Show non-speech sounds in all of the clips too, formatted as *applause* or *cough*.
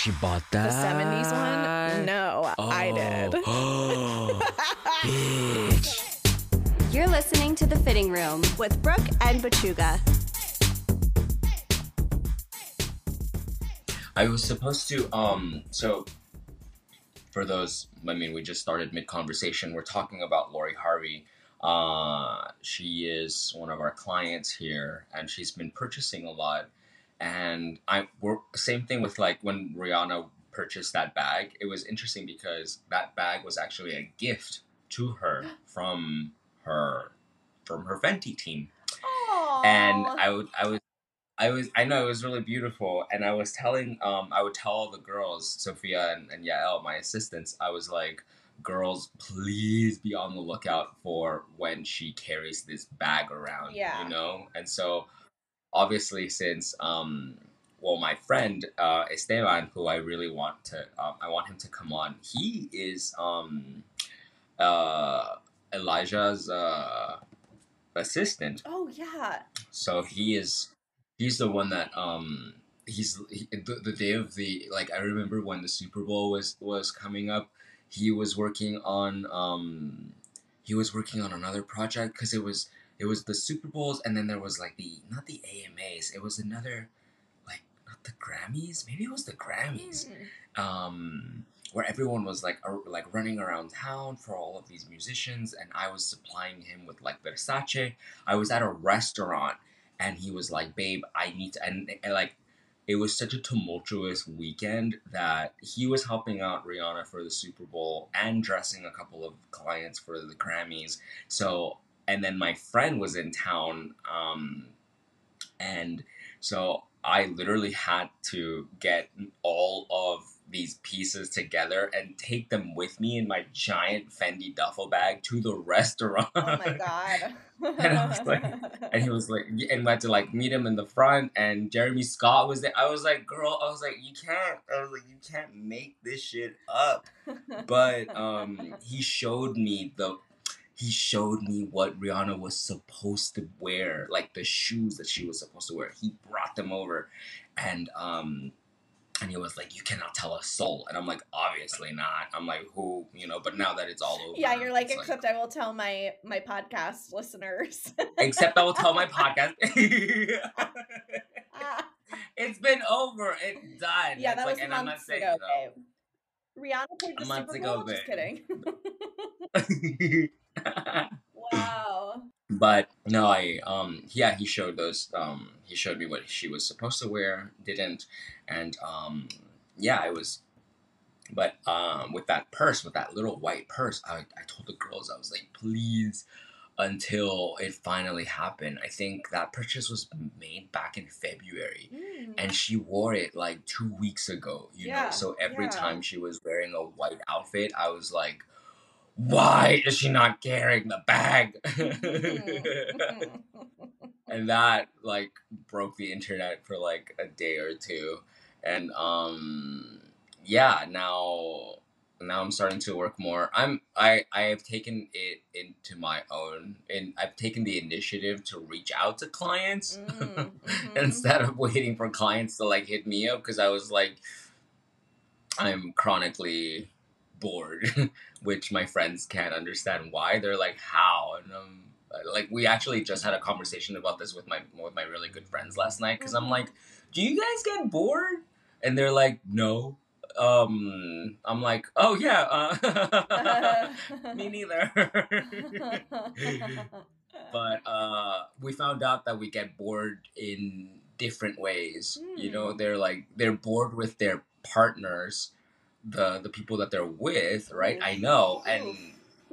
She bought that. The 70s one? No, I did. Oh, *gasps* *laughs* bitch. You're listening to The Fitting Room. with Brooke and Pechuga. I was supposed to um so for those I mean we just started mid conversation we're talking about Lori Harvey uh she is one of our clients here and she's been purchasing a lot and I we're same thing with like when Rihanna purchased that bag. It was interesting because that bag was actually a gift to her *gasps* from her from her Fenty team. And I would I was I was I know it was really beautiful. And I was telling um I would tell all the girls Sophia and, and Yael my assistants I was like girls please be on the lookout for when she carries this bag around Yeah. you know? And so obviously since um well my friend uh Esteban who I really want to um, I want him to come on he is um uh Elijah's uh assistant Oh, yeah. so he is he's the one that um he's he, the, the day of the like i remember when the super bowl was was coming up he was working on um he was working on another project because it was it was the super bowls and then there was like the not the amas it was another like not the grammys maybe it was the grammys Mm. um, where everyone was like like running around town for all of these musicians, and I was supplying him with like Versace. I was at a restaurant, and he was like, "Babe, I need to," and, and like. It was such a tumultuous weekend that he was helping out Rihanna for the Super Bowl and dressing a couple of clients for the Grammys. So, and then my friend was in town, um, and so I literally had to get all of these pieces together and take them with me in my giant Fendi duffel bag to the *laughs* restaurant. Oh, my God. *laughs* And I was like- and he was like, and we had to like meet him in the front, and Jeremy Scott was there. I was like, girl, I was like, you can't, I was like, you can't make this shit up. *laughs* But um, he showed me the, he showed me what Rihanna was supposed to wear, like the shoes that she was supposed to wear. He brought them over, and um, and he was like, you cannot tell a soul, and I'm like, obviously not. I'm like, who, you know? But now that it's all over, yeah, you're like, except I will tell my my podcast listeners. *laughs* except I will tell my podcast. *laughs* It's been over. It's done. yeah, It's that like, was and I'm not months saying ago, babe. Rihanna played the Months Super ago, Bowl. Just kidding. *laughs* *laughs* wow. but no, I um yeah, he showed those um he showed me what she was supposed to wear, didn't, and um yeah, I was. But um with that purse, with that little white purse, I I told the girls I was like, please. Until it finally happened, I think that purchase was made back in February. Mm. and she wore it like two weeks ago you Yeah, know so every yeah. time she was wearing a white outfit i was like why is she not carrying the bag? And that like broke the internet for like a day or two. And um yeah now now i'm starting to work more. I'm i i have taken it into my own and i've taken the initiative to reach out to clients *laughs* Mm, mhm. instead of waiting for clients to like hit me up because I was like, I'm chronically bored, *laughs* which my friends can't understand why. They're like, how? And um, like we actually just had a conversation about this with my with my really good friends last night because I'm like, do you guys get bored? And they're like, no. Um, I'm like, oh yeah, uh, *laughs* me neither. *laughs* but uh we found out that we get bored in different ways you know Hmm. they're like they're bored with their partners the the people that they're with right? I know and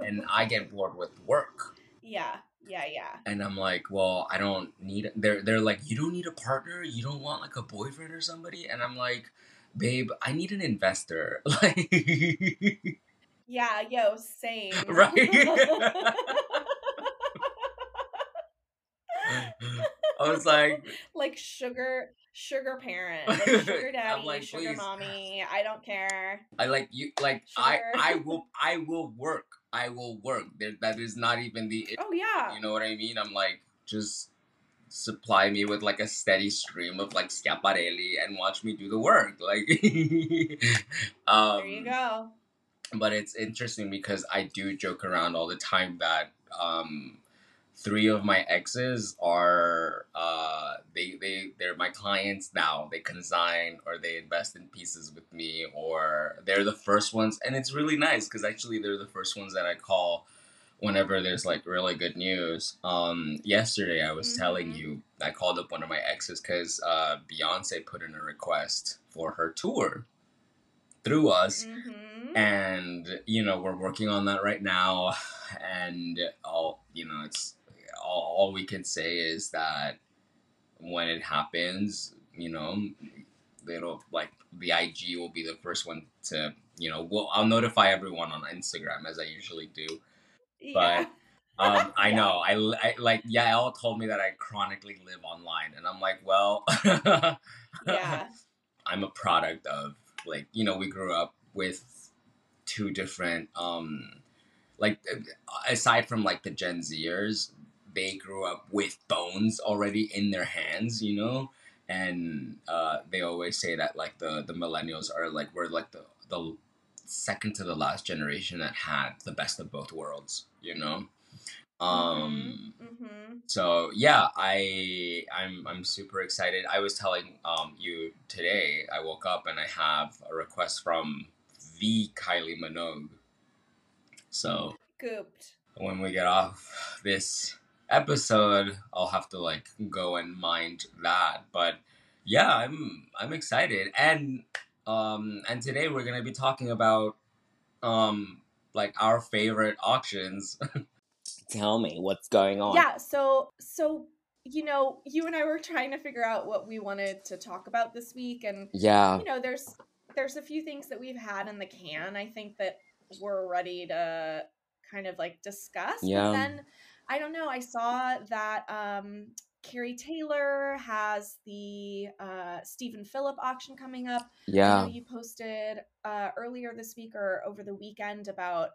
and i get bored with work. Yeah, yeah, yeah. and i'm like well i don't need they're they're like you don't need a partner? You don't want like a boyfriend or somebody? And i'm like babe i need an investor. *laughs* Like Yeah, yo, same. *laughs* Right? *laughs* i was *laughs* like like sugar sugar parent, like sugar *laughs* daddy, like, sugar please. mommy. I don't care. I like you. Like I. I *laughs* will, I will work. I will work. There, that is not even the. Oh yeah. You know what I mean? I'm like, just supply me with like a steady stream of like schiaparelli and watch me do the work. Like, um, there you go. but it's interesting because I do joke around all the time that um, three of my exes are uh, they they they're my clients now. They consign or they invest in pieces with me, or they're the first ones, and it's really nice because actually they're the first ones that I call whenever there's like really good news. Um, yesterday I was telling Mhm. you I called up one of my exes because uh, Beyonce put in a request for her tour through us hmm and you know we're working on that right now *sighs* and all you know it's all, all we can say is that when it happens you know it'll like the ig will be the first one to you know well i'll notify everyone on instagram as i usually do Yeah. *laughs* um, *laughs* I Yeah. know. I, I like Yael told me that I chronically live online, and I'm like, well, Yeah. *laughs* I'm a product of like you know we grew up with two different um like aside from like the Gen Zers, they grew up with phones already in their hands, you know, and uh, they always say that like the the millennials are like we're like the the second to the last generation that had the best of both worlds, you know. Um, hmm so yeah, I I'm I'm super excited. I was telling um you today. I woke up and I have a request from the Kylie Minogue. So Gooped. when we get off this episode, I'll have to like go and mind that. But yeah, I'm I'm excited, and um and today we're gonna be talking about um like our favorite auctions. *laughs* Tell me what's going on. Yeah, so so you know, you and I were trying to figure out what we wanted to talk about this week and Yeah. you know, there's there's a few things that we've had in the can. I think that we're ready to kind of like discuss. Yeah. But then I don't know, I saw that um Kerry Taylor has the uh Stephen Phillip auction coming up. Yeah. know you posted uh earlier this week or over the weekend about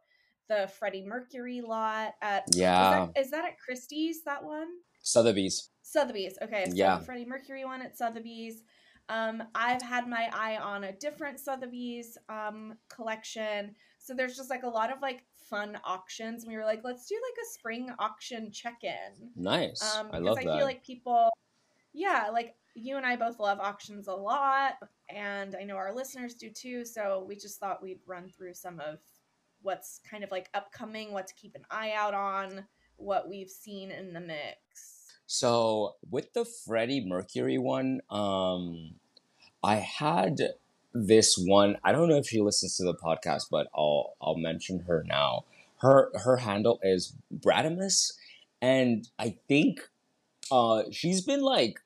the Freddie Mercury lot at Yeah. is that, is that at Christie's that one? Sotheby's. Sotheby's. Okay, so Yeah. the Freddie Mercury one at Sotheby's. Um, I've had my eye on a different Sotheby's um collection. So there's just like a lot of like fun auctions. We were like, let's do like a spring auction check-in. Nice. Um, I because love I that. feel like people, yeah, like you and I both love auctions a lot, and I know our listeners do too. So we just thought we'd run through some of what's kind of like upcoming, what to keep an eye out on, what we've seen in the mix. So with the Freddie Mercury one, um, I had this one. I don't know if she listens to the podcast, but I'll I'll mention her now. Her her handle is Bradimus, and I think uh she's been like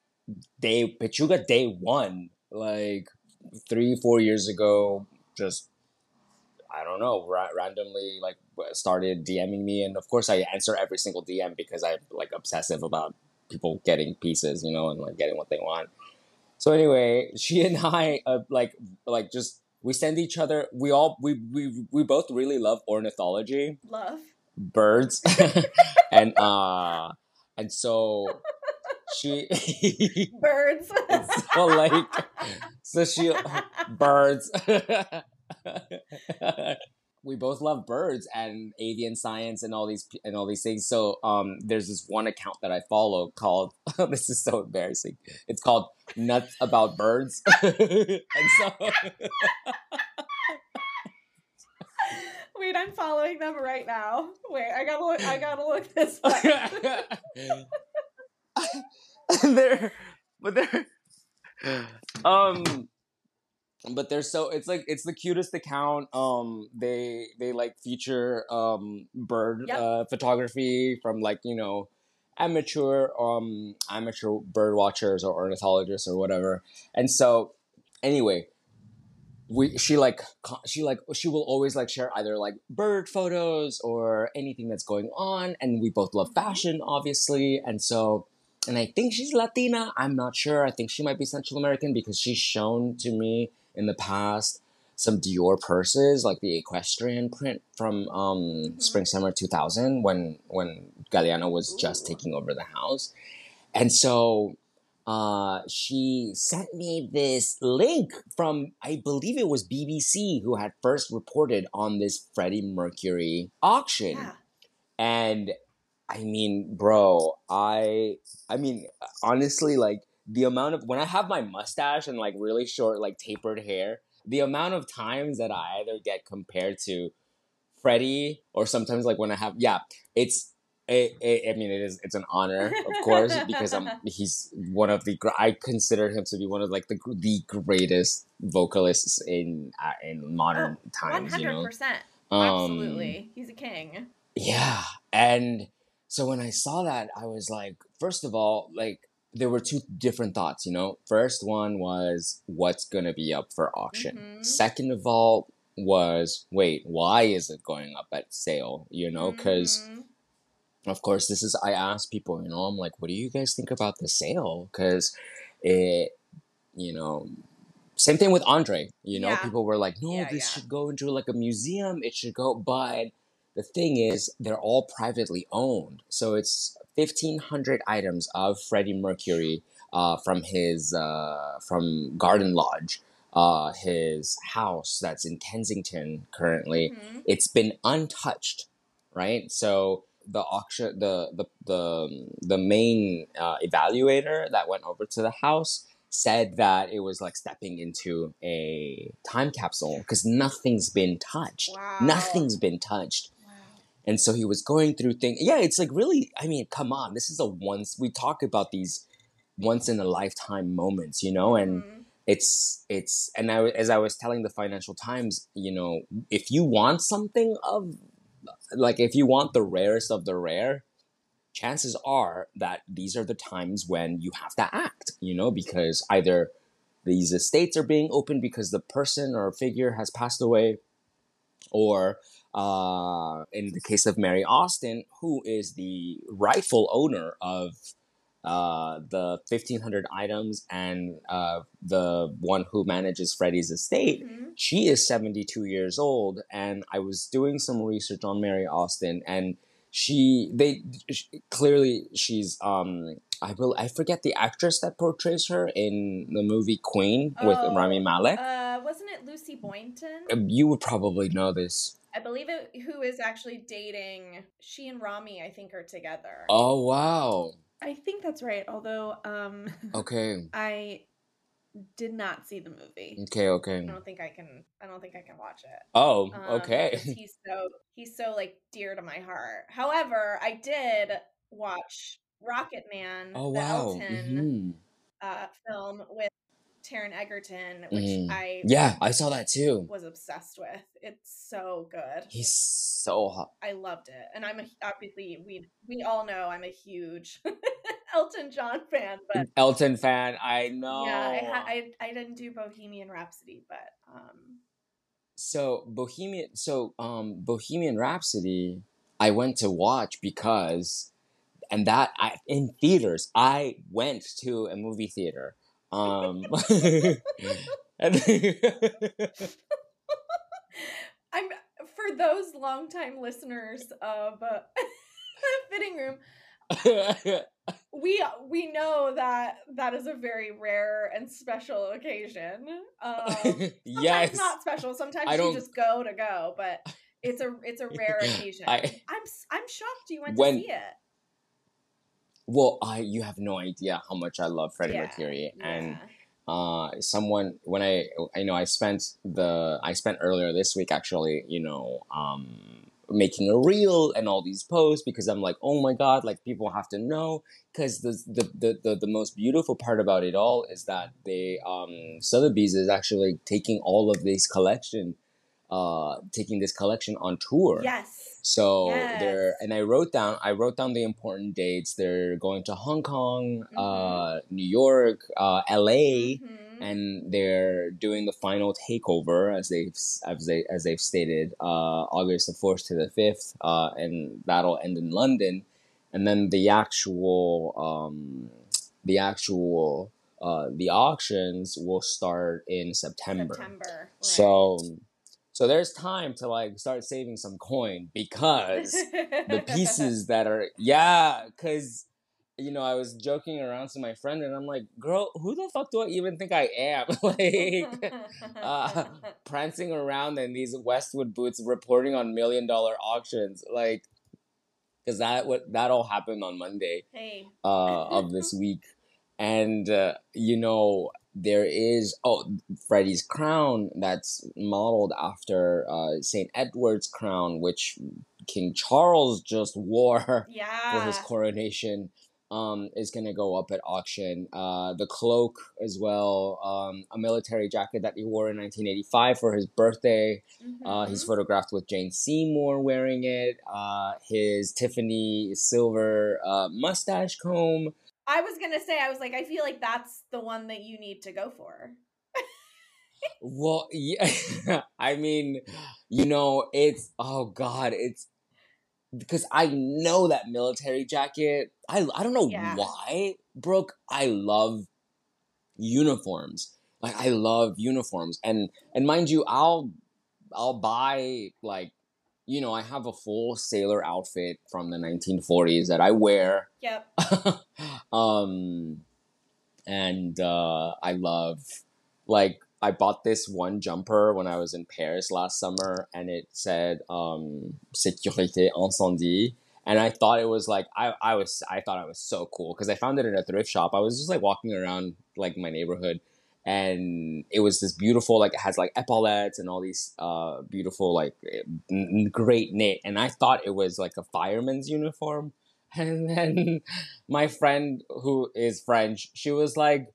day Pechuga day one, like three four years ago. Just I don't know, ra- randomly like started DMing me, and of course I answer every single DM because I'm like obsessive about people getting pieces, you know, and like getting what they want. So anyway, *laughs* she and I uh, like like just we send each other. We all we we we both really love ornithology, Love. birds, *laughs* *laughs* and uh and so she Birds. so like so she birds. We both love birds and avian science and all these and all these things. So um, there's this one account that I follow called *laughs* this is so embarrassing. It's called Nuts About Birds, *laughs* and so *laughs* Wait, I'm following them right now. Wait, I gotta look. I gotta look this up. they're but they're um but they're so it's like it's the cutest account um they they like feature um bird Yep. uh photography from like you know amateur um amateur bird watchers or ornithologists or whatever and so anyway we she like she like she will always like share either like bird photos or anything that's going on and we both love fashion obviously and so and I think she's Latina. I'm not sure. I think she might be Central American because she's shown to me in the past some Dior purses, like the equestrian print from um, Mhm. Spring Summer 2000 when when Galliano was just taking over the house. and so uh, she sent me this link from I believe it was BBC who had first reported on this Freddie Mercury auction, Yeah. and I mean, bro, I I mean, honestly, like the amount of when I have my mustache and like really short, like tapered hair, the amount of times that I either get compared to Freddie or sometimes like when I have yeah, it's it, it, I mean, it is. It's an honor, of course, because I'm. *laughs* He's one of the. I consider him to be one of like the the greatest vocalists in uh, in modern One times. You hundred know, percent. Um, Absolutely. He's a king. yeah, and so when I saw that, I was like, first of all, like there were two different thoughts. You know, first one was what's gonna be up for auction. Mhm. Second of all was wait, why is it going up at sale? You know, because Mhm. of course this is i asked people you know i'm like what do you guys think about the sale because it you know same thing with andre you know Yeah. people were like no Yeah, this yeah. should go into like a museum it should go but the thing is they're all privately owned so it's 1500 items of freddie mercury uh, from his uh, from garden lodge uh, his house that's in kensington currently Mhm. it's been untouched right so the auction the the the, the main uh, evaluator that went over to the house said that it was like stepping into a time capsule because nothing's been touched Wow. nothing's been touched. And so he was going through things yeah it's like really i mean come on this is a once we talk about these once in a lifetime moments you know and Mhm. it's it's and I, as I was telling the Financial Times, you know, if you want something of like if you want the rarest of the rare, chances are that these are the times when you have to act, you know, because either these estates are being opened because the person or figure has passed away, or uh, in the case of Mary Austin, who is the rightful owner of uh, the 1500 items and uh, the one who manages Freddie's estate. Mhm. She is 72 years old, and I was doing some research on Mary Austin, and she they sh clearly she's um I will I forget the actress that portrays her in the movie Queen with Oh, Rami Malek. Uh, wasn't it Lucy Boynton? Um, you would probably know this. I believe it. Who is actually dating? She and Rami, I think, are together. Oh wow. I think that's right. Although, um, *laughs* Okay. I did not see the movie. Okay. Okay. I don't think I can. I don't think I can watch it. Oh. Um, Okay. He's so he's so like dear to my heart. However, I did watch Rocket Man, Oh the wow. Elton Mhm. uh, film with Taron Egerton, which Mhm. I Yeah, I saw that too. was obsessed with. It's so good. He's so hot. I loved it, and I'm a, obviously we we all know I'm a huge *laughs* Elton John fan, but Elton fan. I know. yeah, I, ha- I I didn't do Bohemian Rhapsody, but um, so Bohemian. So um, Bohemian Rhapsody. I went to watch because, and that I in theaters. I went to a movie theater. Um, *laughs* *laughs* *laughs* I'm for those longtime listeners of uh, Fitting Room. We we know that that is a very rare and special occasion. Um, yes. not special. Sometimes you just go to go, but it's a it's a rare occasion. I- I'm s- I'm shocked you went When- to see it. Well, I you have no idea how much I love Freddie Yeah, Mercury, and Yeah. uh, someone when I you know I spent the I spent earlier this week actually you know um, making a reel and all these posts because I'm like oh my god like people have to know because the, the the the the most beautiful part about it all is that they um Sotheby's is actually taking all of this collection uh taking this collection on tour Yes. So Yes. they're and I wrote down I wrote down the important dates. They're going to Hong Kong, Mm-hmm. uh, New York, uh, L.A., Mhm. and they're doing the final takeover as they've as they as they've stated uh, August the fourth to the fifth, uh, and that'll end in London, and then the actual um, the actual uh, the auctions will start in September. September. right. So so there's time to like start saving some coin because the *laughs* pieces that are yeah because you know, I was joking around to my friend, and I'm like, "Girl, who the fuck do I even think I am?" *laughs* like, uh, *laughs* prancing around in these Westwood boots, reporting on million dollar auctions, like, because that what that all happened on Monday hey. uh, of this week, and uh, you know, there is oh Freddie's crown that's modeled after uh, Saint Edward's crown, which King Charles just wore Yeah. *laughs* for his coronation um, is going to go up at auction. Uh, the cloak as well, um, a military jacket that he wore in 1985 for his birthday. Uh, he's Mhm. photographed with Jane Seymour wearing it. Uh, his Tiffany silver uh, mustache comb. I was gonna say, I was like, I feel like that's the one that you need to go for. Well, yeah, *laughs* I mean, you know, it's oh god, it's because I know that military jacket. I I don't know Yeah. why, Brooke. I love uniforms. Like I love uniforms, and and mind you, I'll I'll buy like you know I have a full sailor outfit from the 1940s that I wear. Yep. *laughs* um, and uh, I love like I bought this one jumper when I was in Paris last summer, and it said um, "sécurité incendie," and I thought it was like I I was I thought it was so cool because I found it in a thrift shop. I was just like walking around like my neighborhood. And it was this beautiful, like it has like epaulettes and all these uh, beautiful, like great knit. And I thought it was like a fireman's uniform. *laughs* And then my friend who is French, she was like,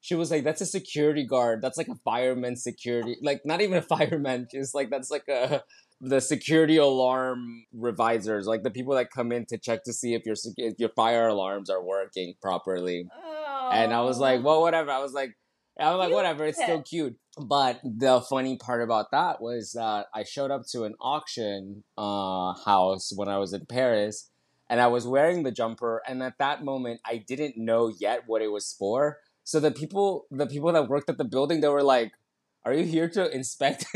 she was like, that's a security guard. That's like a fireman security, like not even a fireman. *laughs* She's like, that's like a the security alarm revisers, like the people that come in to check to see if your if your fire alarms are working properly. Oh. And I was like, well, whatever. I was like, I was like, Cute. whatever. It's still cute. But the funny part about that was that I showed up to an auction uh, house when I was in Paris, and I was wearing the jumper. And at that moment, I didn't know yet what it was for. So the people, the people that worked at the building, they were like, "Are you here to inspect?" *laughs*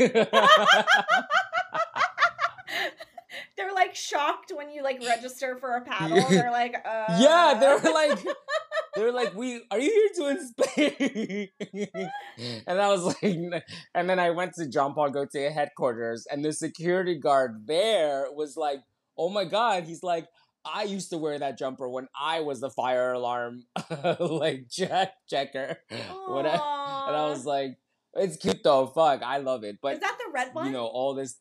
They're like shocked when you like *laughs* register for a paddle. They're like, uh yeah, they're like, they were like, "We are you here to inspect?" and I was like, and then I went to John Paul Gaultier headquarters, and the security guard there was like, "Oh my god!" He's like, "I used to wear that jumper when I was the fire alarm *laughs* like check checker." What and I was like, "It's cute though, fuck, I love it." But is that the red one? you know, all this,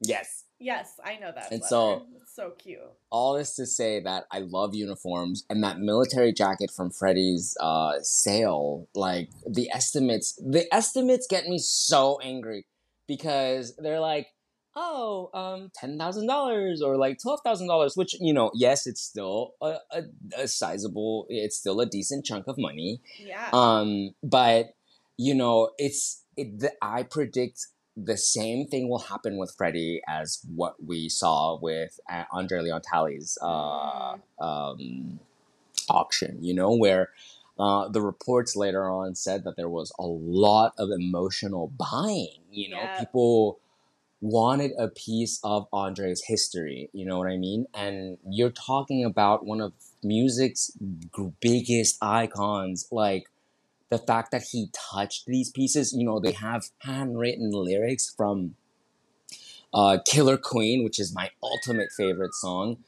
yes. Yes, I know that. And so- it's so cute. all this to say that I love uniforms and that military jacket from Freddie's uh, sale. Like the estimates, the estimates get me so angry because they're like, oh, um, ten thousand dollars or like twelve thousand dollars. Which you know, yes, it's still a, a, a sizable, it's still a decent chunk of money. Yeah. Um, but you know, it's it. The, I predict the same thing will happen with Freddie as what we saw with uh, Andre Leon Talley's uh, um, auction. You know, where uh, the reports later on said that there was a lot of emotional buying. You know, Yeah. people wanted a piece of Andre's history. You know what I mean? And you're talking about one of music's biggest icons, like the fact that he touched these pieces. You know, they have handwritten lyrics from uh, Killer Queen, which is my ultimate favorite song.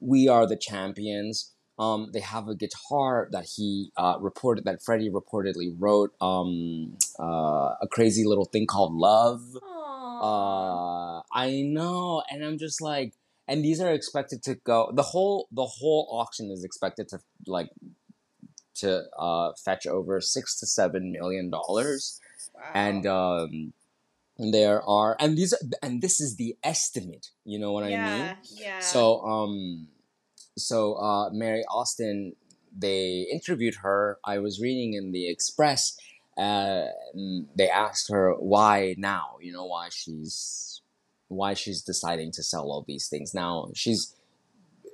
We are the champions. Um, they have a guitar that he uh, reported that Freddie reportedly wrote. Um, uh, a crazy little thing called Love. Uh, I know, and I'm just like, and these are expected to go. The whole the whole auction is expected to like to uh, fetch over six to seven million dollars, wow. and um, there are and these are, and this is the estimate. You know what I mean? yeah, yeah. So um so uh Mary Austin they interviewed her. I was reading in the Express uh they asked her why now, you know, why she's why she's deciding to sell all these things. Now she's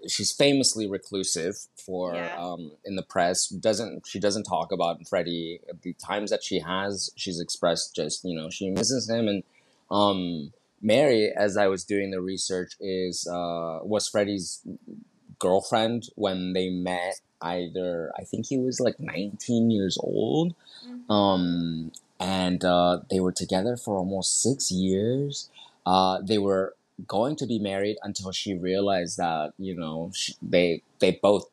she's famously reclusive for Yeah. um in the press. Doesn't she doesn't talk about Freddie. The times that she has, she's expressed just, you know, she misses him and um Mary, as I was doing the research, is uh, was Freddie's girlfriend when they met. Either I think he was like 19 years old, Mhm. um, and uh, they were together for almost six years. Uh, they were going to be married until she realized that you know she, they they both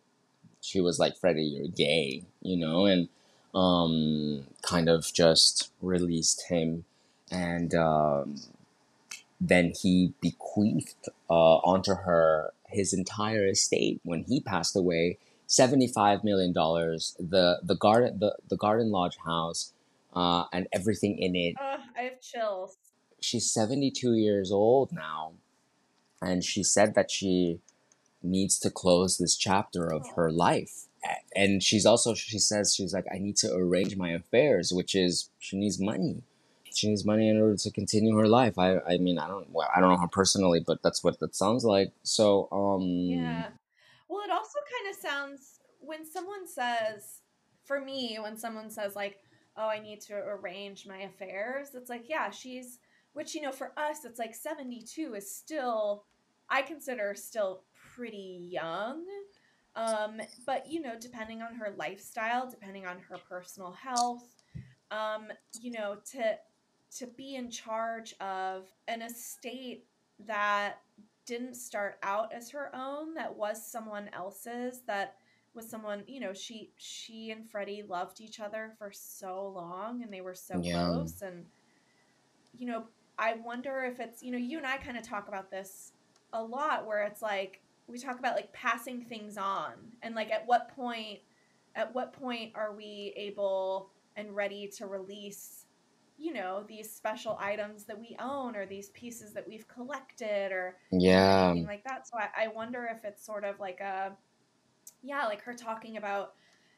she was like Freddie, you're gay, you know, and um, kind of just released him, and um, then he bequeathed uh, onto her his entire estate when he passed away. Seventy-five million dollars. The the garden the, the garden lodge house, uh, and everything in it. I have chills. She's seventy-two years old now, and she said that she needs to close this chapter of her life. And she's also she says she's like I need to arrange my affairs, which is she needs money. She needs money in order to continue her life. I I mean I don't well, I don't know her personally, but that's what that sounds like. So um Yeah. Well, it also kind of sounds when someone says, for me, when someone says like, "Oh, I need to arrange my affairs," it's like, yeah, she's which you know for us, it's like seventy two is still, I consider still pretty young. Um, but you know, depending on her lifestyle, depending on her personal health, um, you know, to to be in charge of an estate that didn't start out as her own that was someone else's that was someone you know she she and freddie loved each other for so long and they were so Yeah. close and you know i wonder if it's you know you and i kind of talk about this a lot where it's like we talk about like passing things on and like at what point at what point are we able and ready to release you know these special items that we own or these pieces that we've collected or yeah. anything like that. So I, I wonder if it's sort of like a, yeah, like her talking about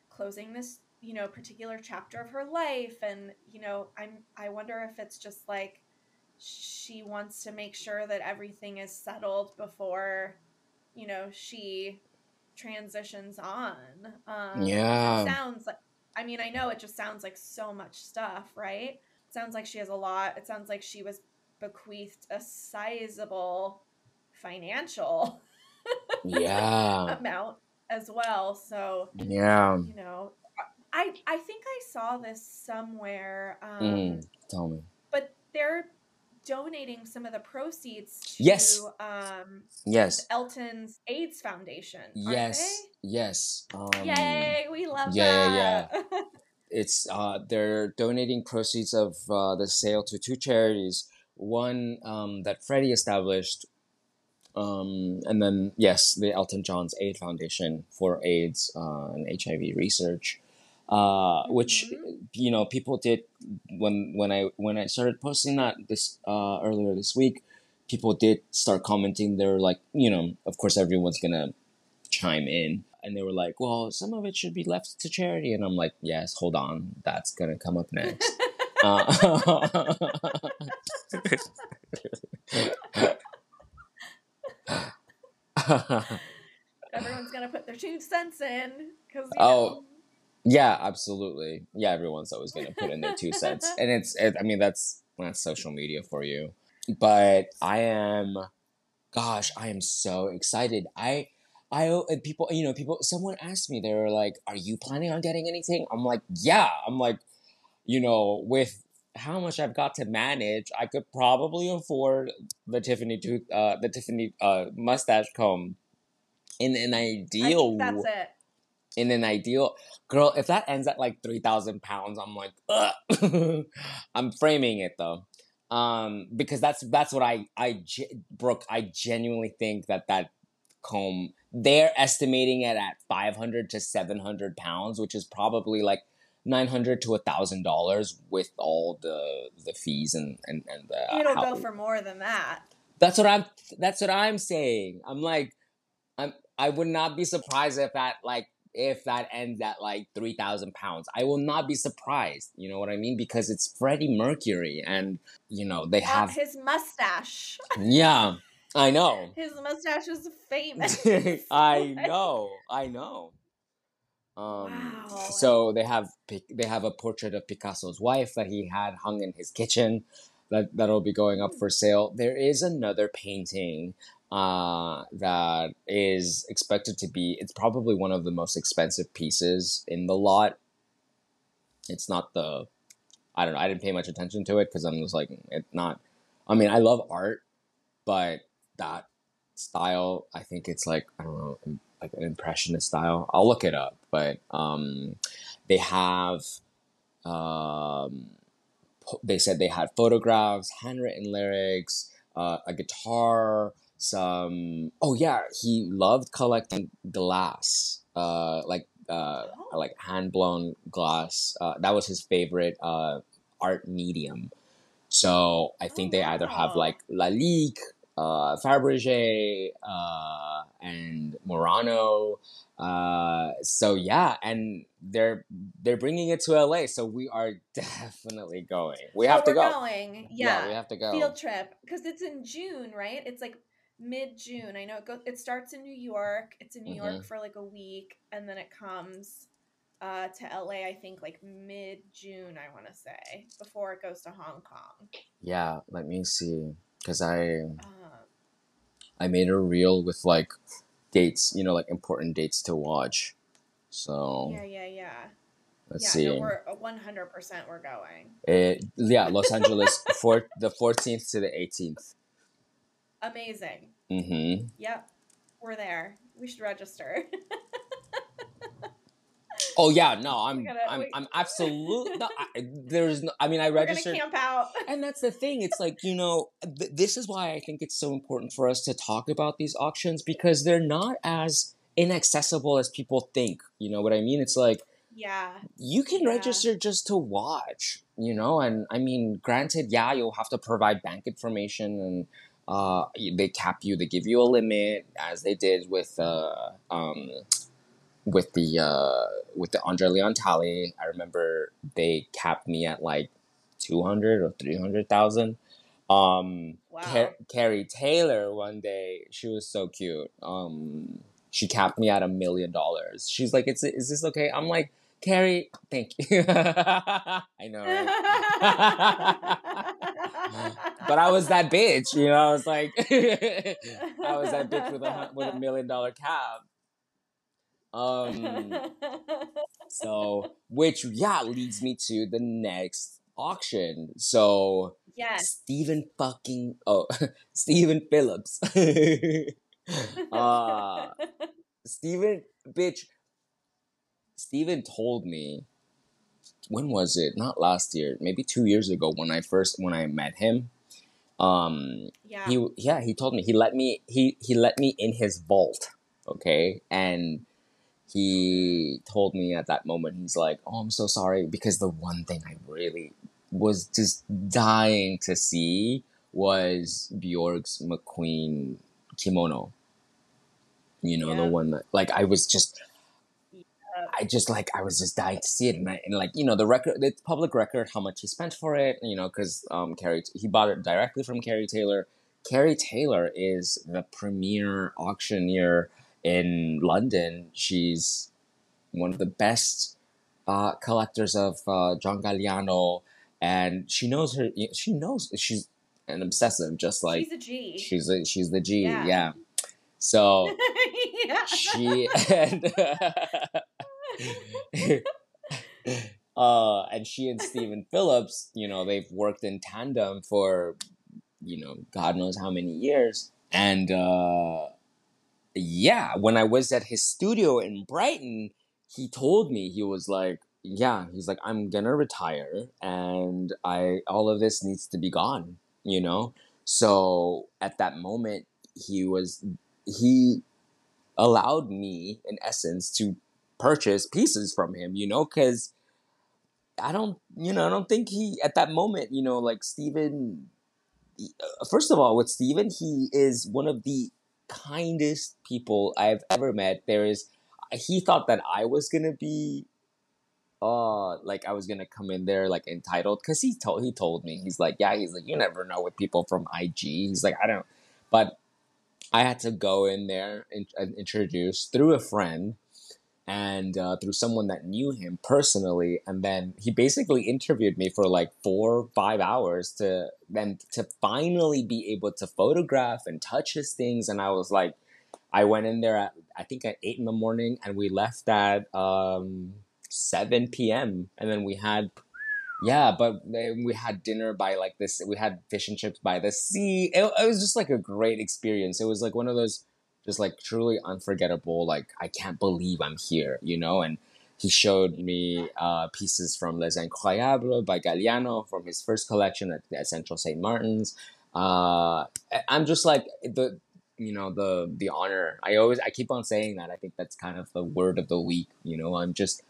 closing this, you know, particular chapter of her life, and you know, I'm, I wonder if it's just like she wants to make sure that everything is settled before, you know, she transitions on. Um, Yeah. sounds like. I mean, I know it just sounds like so much stuff, right? It sounds like she has a lot. It sounds like she was bequeathed a sizable financial *laughs* Yeah. amount as well. So, Yeah. you know, I I think I saw this somewhere, um, Mm, tell me. but they're donating some of the proceeds to Yes. um, Yes. Elton's AIDS Foundation. Yes. Yes. Um. Yay! We love yeah, yeah, yeah. *laughs* it's uh, they're donating proceeds of uh, the sale to two charities. One um, that Freddie established, um, and then yes, the Elton John's AIDS Foundation for AIDS uh, and HIV research, uh, which Mhm. you know people did when when I when I started posting that this uh, earlier this week. People did start commenting. They're like, you know, of course, everyone's gonna chime in and they were like well some of it should be left to charity and i'm like yes hold on that's gonna come up next *laughs* uh, *laughs* Everyone's gonna put their two cents in because Oh, yeah absolutely yeah everyone's always gonna put in their two cents *laughs* and it's it, i mean that's that's social media for you but i am gosh i am so excited i I and people, you know, people. Someone asked me, they were like, "Are you planning on getting anything?" I'm like, "Yeah." I'm like, you know, with how much I've got to manage, I could probably afford the Tiffany tooth, uh, the Tiffany uh, mustache comb. In an ideal, that's it. In an ideal, girl, if that ends at like three thousand pounds, I'm like, Ugh. *laughs* I'm framing it though, um, because that's that's what I I Brooke, I genuinely think that that comb they're estimating it at 500 to 700 pounds which is probably like 900 to a thousand dollars with all the the fees and and, and the It'll how- go for more than that. that's what i'm that's what i'm saying i'm like i'm i would not be surprised if that like if that ends at like 3000 pounds i will not be surprised you know what i mean because it's freddie mercury and you know they have his mustache. *laughs* yeah i know His mustache is famous. *laughs* I *laughs* know, I know. Um, Wow. So they have they have a portrait of Picasso's wife that he had hung in his kitchen, that that'll be going up for sale. There is another painting uh, that is expected to be. It's probably one of the most expensive pieces in the lot. It's not the. I don't know. I didn't pay much attention to it because I'm just like it's not. I mean, I love art, but that style, I think it's like I don't know, like an impressionist style. I'll look it up, but um, they have um, they said they had photographs, handwritten lyrics, uh, a guitar, some. Oh yeah, he loved collecting glass, uh, like uh, Oh. like hand blown glass. Uh, that was his favorite uh, art medium. So I think Oh, they either have wow. like Lalique, uh, Fabergé, uh, and Murano. Uh, so yeah, and they're they're bringing it to LA. So we are *laughs* definitely going. We have Oh, to we're go. Going. Yeah. we have to go. Field trip because it's in June, right? It's like mid June. I know it goes. It starts in New York. It's in New Mm-hmm. York for like a week, and then it comes uh, to LA. I think like mid June. I want to say before it goes to Hong Kong. Yeah, let me see, because I Uh, I made a reel with like dates, you know, like important dates to watch. So yeah, yeah, yeah. let's yeah, see. no, we're one hundred percent. We're going. It, yeah, Los Angeles, *laughs* for the fourteenth to the eighteenth. Amazing. Mm-hmm. Yep, we're there. We should register. *laughs* Oh yeah, no, I'm gotta- I'm I'm absolutely no. I, *laughs* there's no. I mean, I registered. camp out. and that's the thing it's like you know th- this is why i think it's so important for us to talk about these auctions because they're not as inaccessible as people think you know what i mean it's like Yeah. you can Yeah. register just to watch you know and i mean granted yeah you'll have to provide bank information and uh, they cap you they give you a limit as they did with uh, um, with the uh, with the Andre Leon Talley I remember they capped me at like 200 or 300,000 um Wow. Car- Kerry Taylor one day she was so cute. Um she capped me at a million dollars. She's like it's is this okay? I'm like Kerry thank you. *laughs* I know right? *laughs* *laughs* but I was that bitch you know I was like *laughs* I was that bitch with a with a million dollar cab. um so which yeah leads me to the next auction so yes. Stephen fucking oh *laughs* Stephen Phillips. *laughs* uh Stephen bitch Stephen told me when was it? Not last year, maybe 2 years ago when I first when I met him. Um yeah. he yeah, he told me he let me he he let me in his vault, okay? And he told me at that moment he's like, "Oh, I'm so sorry because the one thing I really was just dying to see was Bjork's McQueen kimono. You know, the one that like I was just I just like I was just dying to see it, and, I, and like you know the record, it's public record how much he spent for it. You know, because um, Kerry he bought it directly from Kerry Taylor. Kerry Taylor is the premier auctioneer in London. She's one of the best uh, collectors of uh, John Galliano, and she knows her. She knows she's an obsessive, just like she's a G. she's a, she's the G. Yeah. yeah. So *laughs* yeah. she *laughs* *laughs* and *laughs* uh and she and Stephen Phillips, you know, they've worked in tandem for you know, God knows how many years. And uh yeah, when I was at his studio in Brighton, he told me he was like, yeah, he's like I'm to retire and I all of this needs to be gone, you know? So at that moment he was he allowed me in essence to purchase pieces from him you know because i don't you know i don't think he at that moment you know like steven uh, first of all with steven he is one of the kindest people i've ever met. There is he thought that i was gonna be uh like i was gonna come in there like entitled because he told he told me he's like yeah he's like you never know with people from ig he's like i don't but I had to go in there and, and introduce through a friend and uh, through someone that knew him personally and then he basically interviewed me for like four five hours to then to finally be able to photograph and touch his things and i was like i went in there at i think at 8 in the morning and we left at um, 7 p.m and then we had yeah but we had dinner by like this we had fish and chips by the sea. It, it was just like a great experience. It was like one of those just like truly unforgettable. Like I can't believe I'm here, you know. And he showed me uh, pieces from Les Incroyables by Galliano from his first collection at, at Central Saint Martin's. Uh, I'm just like the you know the the honor. I always I keep on saying that. I think that's kind of the word of the week. You know, I'm just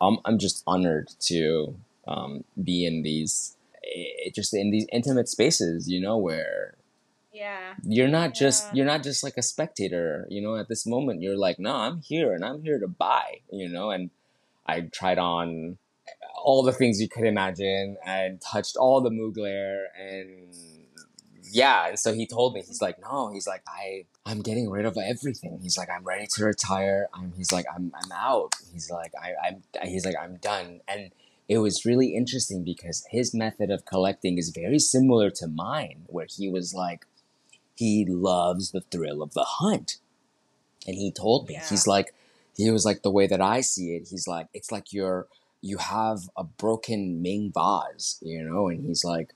I'm I'm just honored to um, be in these eh, just in these intimate spaces. You know where yeah you're not just Yeah. you're not just like a spectator you know at this moment you're like no i'm here and i'm here to buy you know and i tried on all the things you could imagine and touched all the mugler and yeah and so he told me he's like no he's like i i'm getting rid of everything he's like i'm ready to retire i'm he's like i'm i'm out he's like i i'm he's like i'm done and it was really interesting because his method of collecting is very similar to mine where he was like he loves the thrill of the hunt. And he told me Yeah. he's like he was like the way that i see it he's like it's like you're you have a broken ming vase you know? And he's like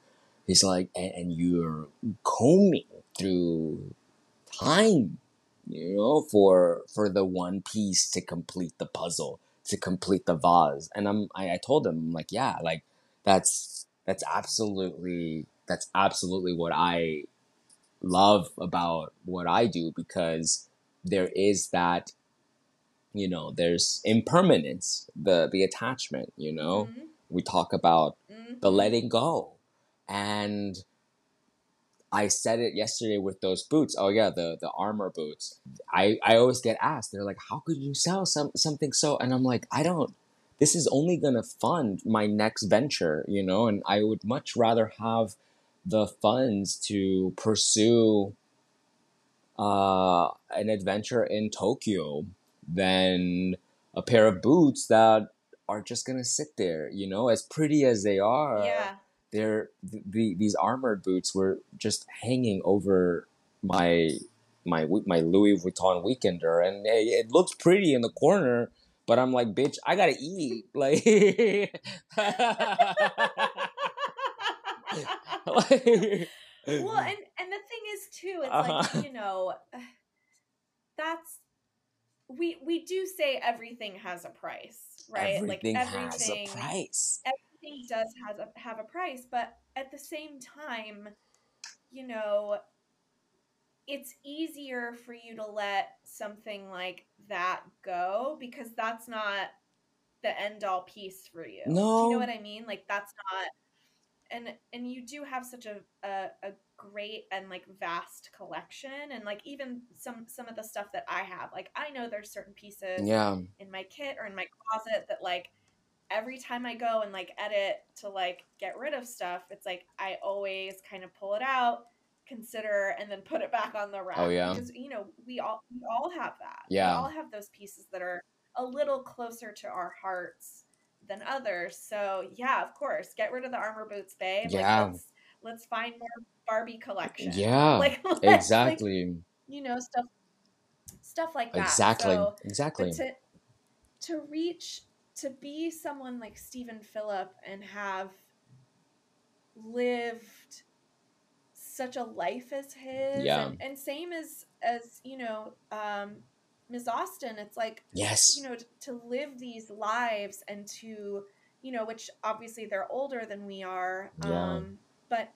he's like and, and you're combing through time you know for for the one piece to complete the puzzle to complete the vase. And i'm i, I told him I'm like yeah like that's that's absolutely that's absolutely what i love about what i do because there is that you know there's impermanence the the attachment you know? Mhm, we talk about the mhm. letting go. And i said it yesterday with those boots. Oh yeah the the armor boots. I i always get asked they're like how could you sell some something so and i'm like i don't this is only going to fund my next venture you know? And i would much rather have the funds to pursue uh an adventure in tokyo than a pair of boots that are just gonna sit there you know as pretty as they are yeah they're th- the, these armored boots were just hanging over my my my Louis Vuitton weekender, and it, it looks pretty in the corner. But I'm like, bitch, I gotta eat. *laughs* Like, like- *laughs* *laughs* *laughs* well *laughs* and and the thing is too it's Uh-huh. like you know *sighs* that's we we do say everything has a price right everything, like everything has a price. everything does has a, have a price but at the same time you know it's easier for you to let something like that go because that's not the end all piece for you do you know what i mean like that's not and and you do have such a, a a great and like vast collection and like even some some of the stuff that i have like i know there's certain pieces Yeah, in my kit or in my closet that like every time I go and like edit to like get rid of stuff, it's like I always kind of pull it out, consider, and then put it back on the rack. Oh, yeah. because you know we all we all have that. Yeah. we all have those pieces that are a little closer to our hearts than others. So yeah, of course, get rid of the armor boots, babe. Yeah. like, let's, let's find more Barbie collection. yeah, *laughs* like let's, like, exactly, you know stuff stuff like that. exactly, So, exactly. to to reach to be someone like Stephen Phillip and have lived such a life as his Yeah. and, and same as as you know um ms austin it's like yes, you know t- to live these lives and to you know which obviously they're older than we are Yeah. um but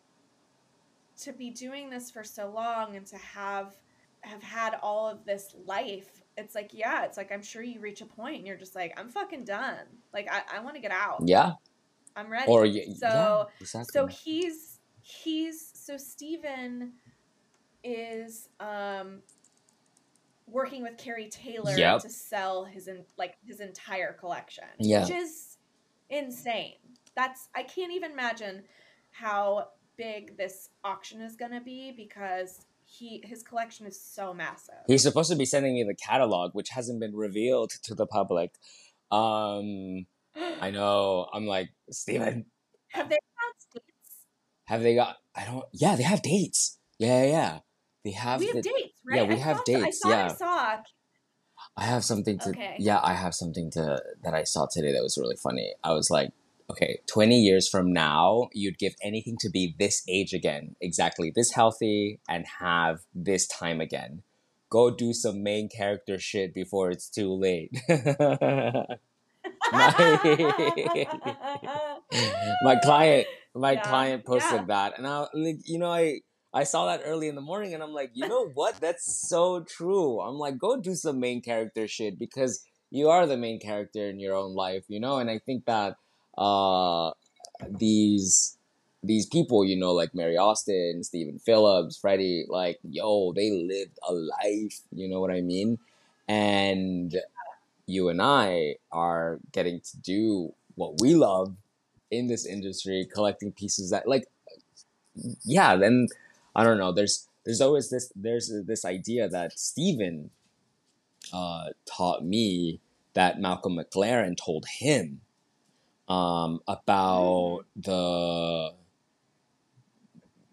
to be doing this for so long and to have have had all of this life it's like yeah it's like i'm sure you reach a point and you're just like i'm fucking done. Like i, I want to get out. Yeah, i'm ready. Or y- so yeah, exactly. so he's he's so Stephen is um working with Kerry Taylor Yep. to sell his in, like his entire collection. Yeah. Which is insane. That's I can't even imagine how big this auction is going to be because he his collection is so massive. He's supposed to be sending me the catalog, which hasn't been revealed to the public. Um, *gasps* I know. I'm like Stephen. Have they announced dates? Have they got? I don't. Yeah, they have dates. Yeah, yeah. They have. We have the, dates, right? yeah, we I have dates, I thought yeah. I saw. I have something to. Okay. Yeah, I have something to that I saw today that was really funny. I was like, okay, twenty years from now, you'd give anything to be this age again, exactly this healthy, and have this time again. Go do some main character shit before it's too late. *laughs* *laughs* my client my *laughs* Yeah, client posted yeah. that and i like you know i i saw that early in the morning and i'm like you know what? That's so true. I'm like go do some main character shit because you are the main character in your own life you know? And i think that uh these these people you know like mary austin stephen phillips freddie like yo they lived a life you know what i mean? And you and I are getting to do what we love in this industry, collecting pieces that like yeah, then I don't know, there's there's always this there's this idea that Stephen uh, taught me that Malcolm McLaren told him um, about the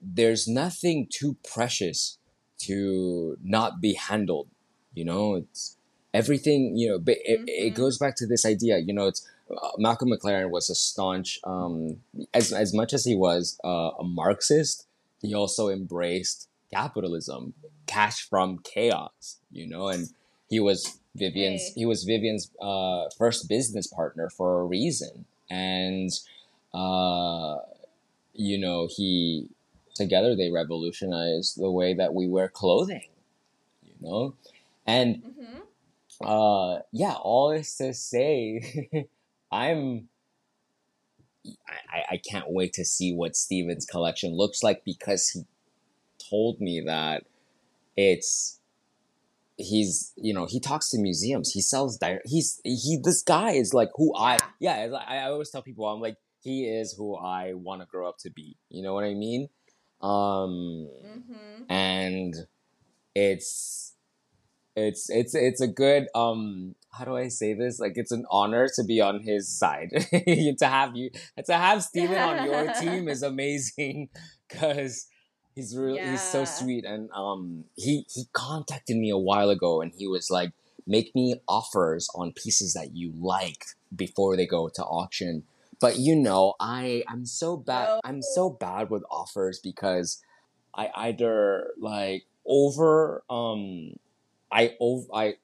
there's nothing too precious to not be handled. You know, it's everything. You know, but it, it Mhm. goes back to this idea. You know, it's uh, Malcolm McLaren was a staunch, um, as as much as he was uh, a Marxist, he also embraced capitalism, cash from chaos. You know, and he was Vivienne's Hey. he was Vivienne's uh, first business partner for a reason, and uh, you know he together they revolutionized the way that we wear clothing. You know, and hmm uh yeah all is to say *laughs* i'm I, I- can't wait to see what stephen's collection looks like because he told me that it's he's you know he talks to museums. He sells direct he's he this guy is like who i yeah I, I always tell people i'm like he is who i want to grow up to be. You know what i mean? Um hmm and it's it's it's it's a good um how do I say this? Like it's an honor to be on his side. *laughs* to have you to have Stephen on your *laughs* team is amazing because he's really he's so sweet and um he he contacted me a while ago and he was like make me offers on pieces that you like before they go to auction. But you know, I I'm so bad Oh. I'm so bad with offers because I either like over um I over I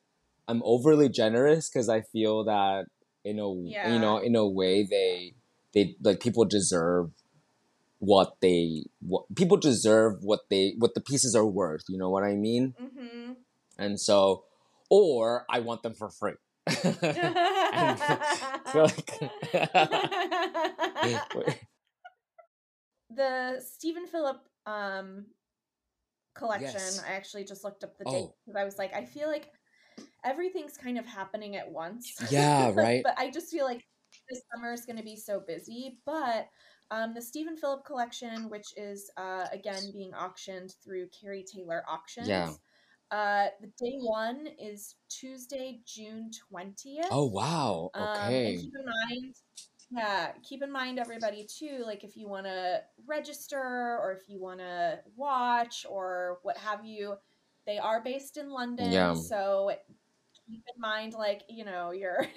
I'm overly generous because I feel that in a you know in a way they they like people deserve what they what people deserve what they what the pieces are worth you know what I mean hmm and so or I want them for free like- *laughs* the Stephen Phillip um collection. Yes. I actually just looked up the date Oh. because I was like, I feel like everything's kind of happening at once. *laughs* Yeah, right. but I just feel like this summer is going to be so busy. But um, the Stephen Phillip collection, which is uh, again being auctioned through Kerry Taylor Auctions. Yeah. Uh, the day one is Tuesday, June twentieth. oh wow Um, okay and keep in mind, yeah, keep in mind, everybody, too, like if you want to register or if you want to watch or what have you, they are based in London. Yeah. So keep in mind, like, you know, your,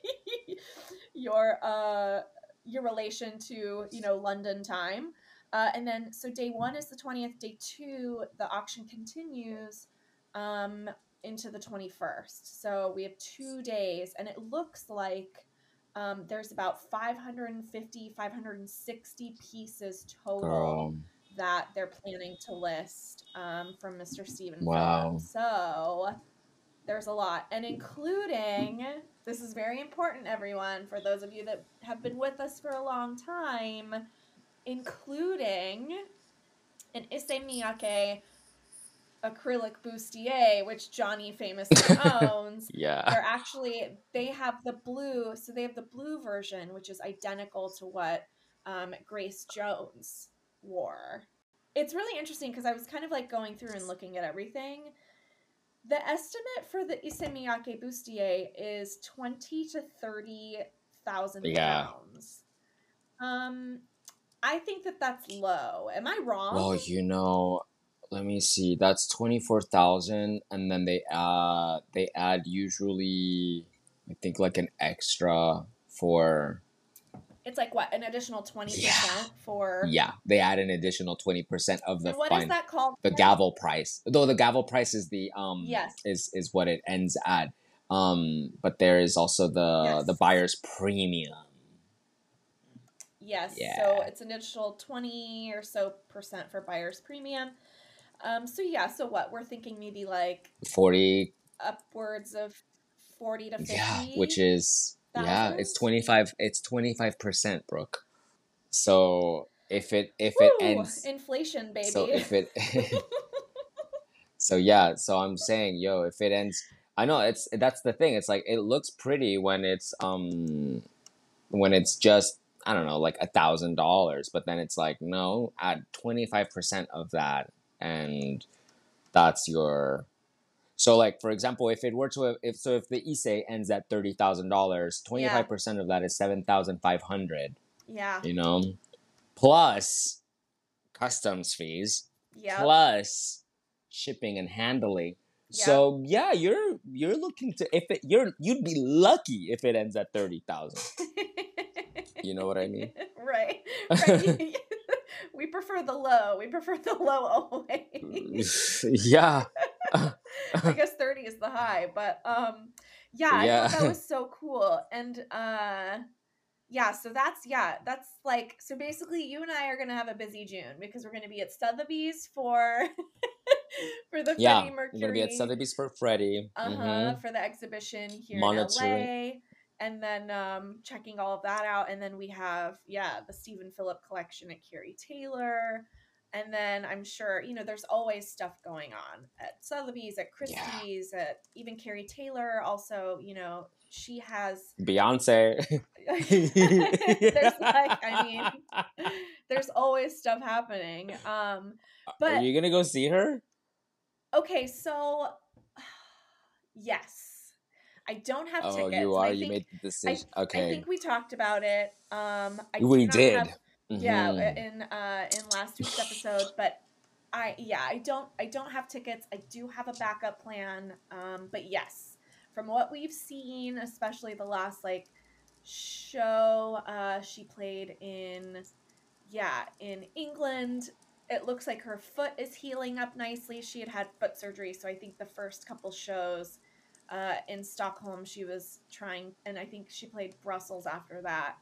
*laughs* your, uh, your relation to, you know, London time. Uh, and then, so day one is the 20th. Day two, the auction continues um, into the 21st. So we have two days, and it looks like um, there's about 550, 560 pieces total girl that they're planning to list um, from Mr. Stephen Wow. Phillips. So there's a lot, and including this is very important, everyone, for those of you that have been with us for a long time, including an Issey Miyake acrylic bustier, which Johnny famously *laughs* owns. yeah They're actually they have the blue, so they have the blue version, which is identical to what um, Grace Jones wore. it's really interesting because I was kind of like going through and looking at everything. The estimate for the Issey Miyake bustier is twenty to thirty thousand Yeah. pounds. Um, I think that that's low. Am I wrong? Well, you know, let me see. That's twenty four thousand, and then they uh they add usually, I think like an extra for it's like what an additional twenty Yeah. percent for. yeah. They add an additional twenty percent of the And what is fine, that called? the gavel price. Though the gavel price is the um Yes. is is what it ends at. Um, but there is also the Yes. the buyer's premium. Yes. yeah. So it's an additional 20 or so percent for buyer's premium. Um, so yeah, so what? We're thinking maybe like Forty, upwards of 40 to 50. yeah, which is yeah, it's twenty five. It's twenty five percent, Brooke. So if it if Woo! it ends inflation, baby. So if it, *laughs* *laughs* so yeah, so I'm saying, yo, if it ends, I know it's that's the thing. It's like it looks pretty when it's um, when it's just I don't know, like a thousand dollars, but then it's like no, add twenty five percent of that, and that's your. So like for example, if it were to if so if the Issey ends at thirty thousand dollars, twenty five percent of that is seven thousand five hundred. yeah. You know, plus customs fees Yeah. plus shipping and handling. Yeah. So yeah, you're you're looking to if it you're you'd be lucky if it ends at thirty thousand. You know what I mean? *laughs* right. Right. *laughs* we prefer the low. We prefer the low always. *laughs* yeah. *laughs* I guess 30 is the high, but um yeah, I thought that was so cool. And uh yeah, so that's yeah, that's like so basically you and I are gonna have a busy June because we're gonna be at Sotheby's for *laughs* for the Yeah. Freddie Mercury You're gonna be at Sotheby's for Freddie. uh-huh, Mhm. for the exhibition here Monitoring. in LA. And then um checking all of that out. And then we have, yeah, the Stephen Phillip collection at Kerry Taylor. And then I'm sure, you know, there's always stuff going on at Sotheby's, at Yeah. Christie's, at even Kerry Taylor. Also, you know, she has Beyonce. *laughs* there's like, I mean, *laughs* there's always stuff happening. Um, but Are you gonna go see her? okay, so *sighs* yes. I don't have Oh, tickets. you are. You made the decision. I okay. I think we talked about it. Um, I we did. have- yeah, Mhm. in uh, in last week's episode, but I yeah, I don't I don't have tickets. I do have a backup plan. Um, but yes, from what we've seen, especially the last like show uh, she played in, yeah, in England. It looks like her foot is healing up nicely. She had had foot surgery, so I think the first couple shows uh, in Stockholm she was trying, and I think she played Brussels after that.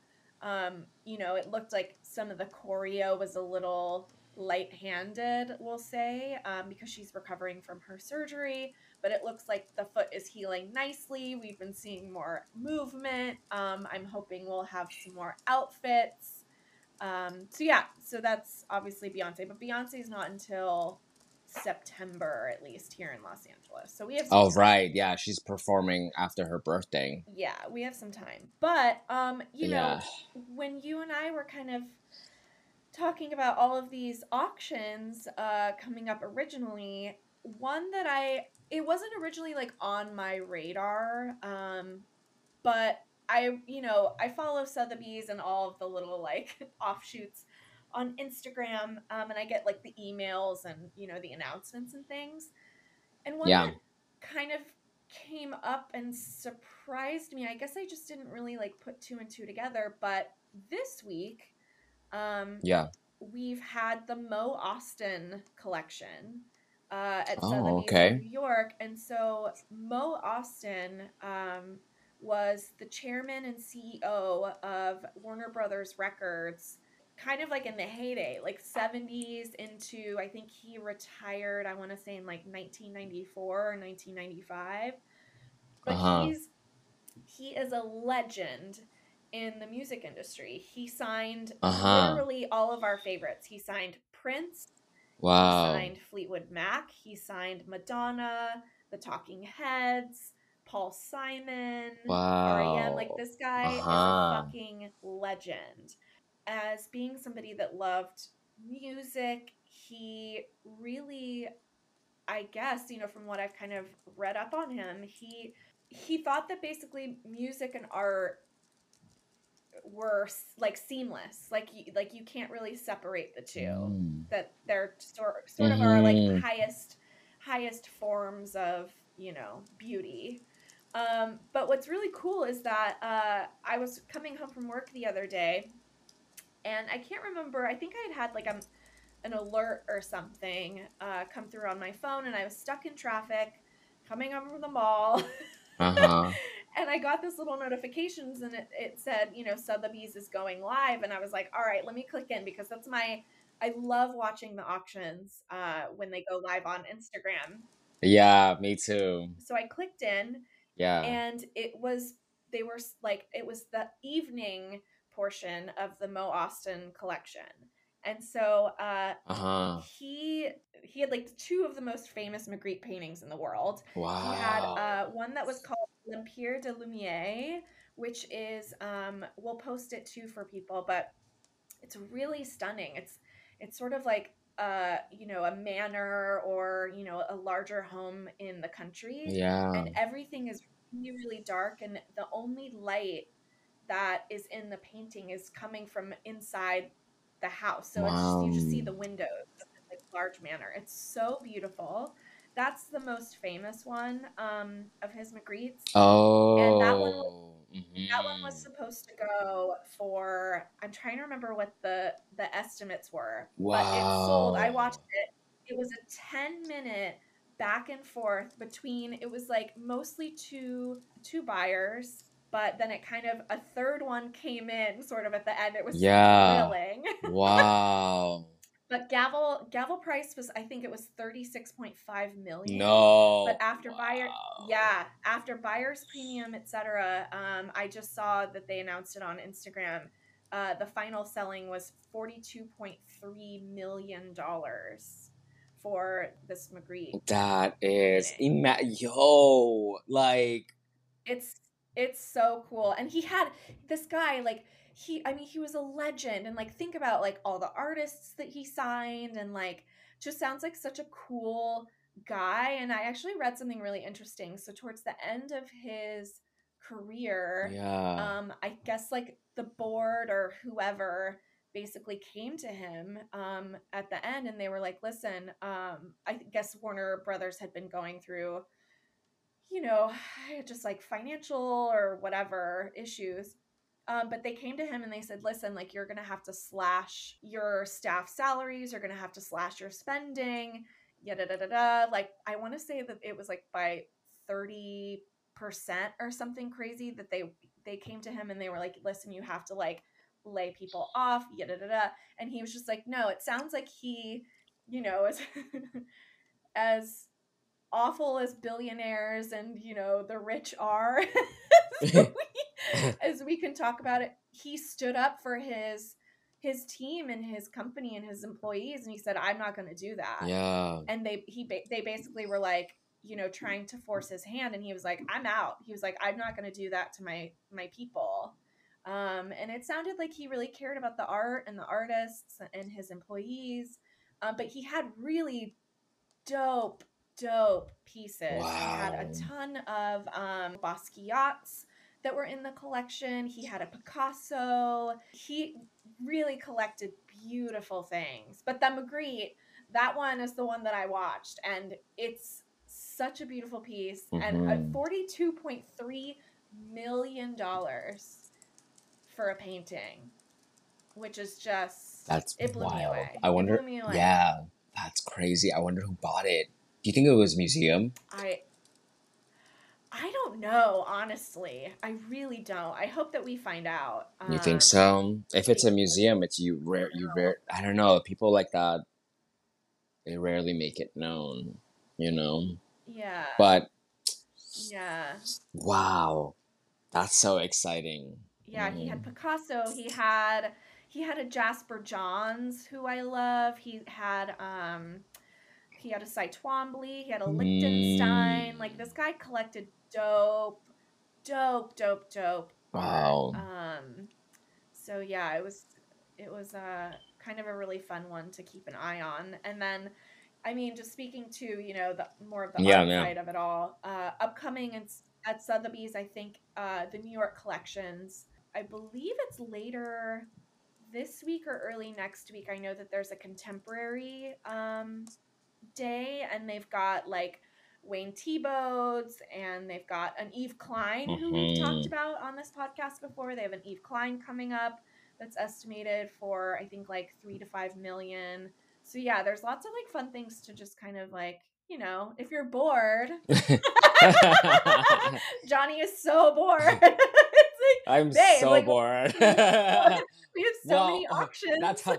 Um, you know, it looked like some of the choreo was a little light-handed, we'll say, um, because she's recovering from her surgery. But it looks like the foot is healing nicely. We've been seeing more movement. Um, I'm hoping we'll have some more outfits. Um, so yeah, so that's obviously Beyonce, but Beyonce is not until September, at least here in Los Angeles. So we have. some Oh time. right, yeah, she's performing after her birthday. Yeah, we have some time. But um, you know, when you and I were kind of talking about all of these auctions uh, coming up originally, one that I it wasn't originally like on my radar, um, but I you know I follow Sotheby's and all of the little like *laughs* offshoots on Instagram, um, and I get like the emails and you know the announcements and things, and one Yeah. that kind of came up and surprised me. I guess I just didn't really like put two and two together, but this week um Yeah. we've had the Mo Ostin collection uh, at Oh, okay. New York, and so Mo Ostin um, was the chairman and CEO of Warner Brothers Records, kind of like in the heyday, like seventies into I think he retired. I want to say in like nineteen ninety four or nineteen ninety five, but Uh-huh. he's he is a legend in the music industry. He signed Uh-huh. literally all of our favorites. He signed Prince, Wow. he signed Fleetwood Mac, he signed Madonna, The Talking Heads, Paul Simon, Wow. REM. Like this guy is Uh-huh. a fucking legend. As being somebody that loved music, he really I guess, you know, from what I've kind of read up on him, he he thought that basically music and art were like seamless. Like you, like you can't really separate the two. Mm. That they're sort sort of are like highest highest forms of you know beauty. Um, but what's really cool is that uh, I was coming home from work the other day, and I can't remember. I think I had had like a, an alert or something uh, come through on my phone, and I was stuck in traffic coming home from the mall. Uh-huh. *laughs* and I got this little notifications and it, it said, you know, Sotheby's is going live. And I was like, all right, let me click in because that's my, I love watching the auctions uh, when they go live on Instagram. Yeah, me too. So I clicked in Yeah. and it was, they were like, it was the evening portion of the Mo Ostin collection. And so uh, Uh-huh. he he had like two of the most famous Magritte paintings in the world. Wow. He had uh, one that was called L'Empire de Lumière, which is um, we'll post it too for people, but it's really stunning. It's it's sort of like uh, you know a manor or you know a larger home in the country, yeah. and everything is really really dark, and the only light that is in the painting is coming from inside the house. So it's just, you just see the windows like, large manor. It's so beautiful. That's the most famous one um, of his Magrittes. Oh. that one That one was mhm. supposed to go for. I'm trying to remember what the the estimates were, but it sold. I watched it. It was a 10 minute back and forth between. It was like mostly two two buyers, but then it kind of a third one came in sort of at the end. It was Yeah. Wow. *laughs* But gavel gavel price was I think it was 36.5 million. No. But after buyer yeah, after buyer's premium, etc. Um, I just saw that they announced it on Instagram. Uh, the final selling was forty-two point three million dollars for this Magritte. That is ima- yo, like It's it's so cool, and he had this guy like he. I mean, he was a legend, and like think about like all the artists that he signed, and like just sounds like such a cool guy. And I actually read something really interesting. So towards the end of his career, yeah. um i guess like the board or whoever basically came to him um at the end and they were like listen um i guess warner brothers had been going through you know *sighs* just like financial or whatever issues um, but they came to him and they said listen like you're gonna have to slash your staff salaries you're gonna have to slash your spending yada da da da like i want to say that it was like by 30 percent or something crazy that they they came to him and they were like listen you have to like lay people off yada da da and he was just like no it sounds like he you know *laughs* as as awful as billionaires and you know the rich are. *laughs* As, *laughs* we, as we can talk about it he stood up for his his team and his company and his employees and he said i'm not going to do that. Yeah. and they he they basically were like you know trying to force his hand and he was like i'm out. He was like i'm not going to do that to my my people. Um and it sounded like he really cared about the art and the artists and his employees um, but he had really dope dope pieces he had a ton of um basquiat's that were in the collection he had a picasso he really collected beautiful things but the magritte that one is the one that I watched, and it's such a beautiful piece and uh, Mhm. forty-two point three million dollars for a painting, which is just That's it blew me wild. away. I It wonder blew me away. Yeah. That's crazy. I wonder who bought it. Do you think it was museum? I I don't know, honestly. I really don't. I hope that we find out. You think Um, so? If it's a museum, it's you rare you rare I don't know, people like that they rarely make it known, you know. Yeah. But yeah. wow. That's so exciting. Yeah, he had Mhm. Picasso. He had he had a Jasper Johns who I love. He had um he had a Cy Twombly. He had a Lichtenstein. Mm. Like this guy collected dope, dope, dope, dope. Wow. Um. So yeah, it was it was uh kind of a really fun one to keep an eye on. And then, I mean, just speaking to you know the more of the Yeah, art yeah. side of it all. Uh, upcoming and at Sotheby's, I think uh, the New York collections. I believe it's later this week or early next week. I know that there's a contemporary um, day, and they've got like Wayne Thiebaud's, and they've got an Yves Klein who we've mm-hmm. talked about on this podcast before. They have an Yves Klein coming up that's estimated for I think like three to five million. So yeah, there's lots of like fun things to just kind of like you know if you're bored. *laughs* Johnny is so bored. *laughs* it's like I'm Babe, so like- bored. we have so *laughs* many Well, auctions. that's how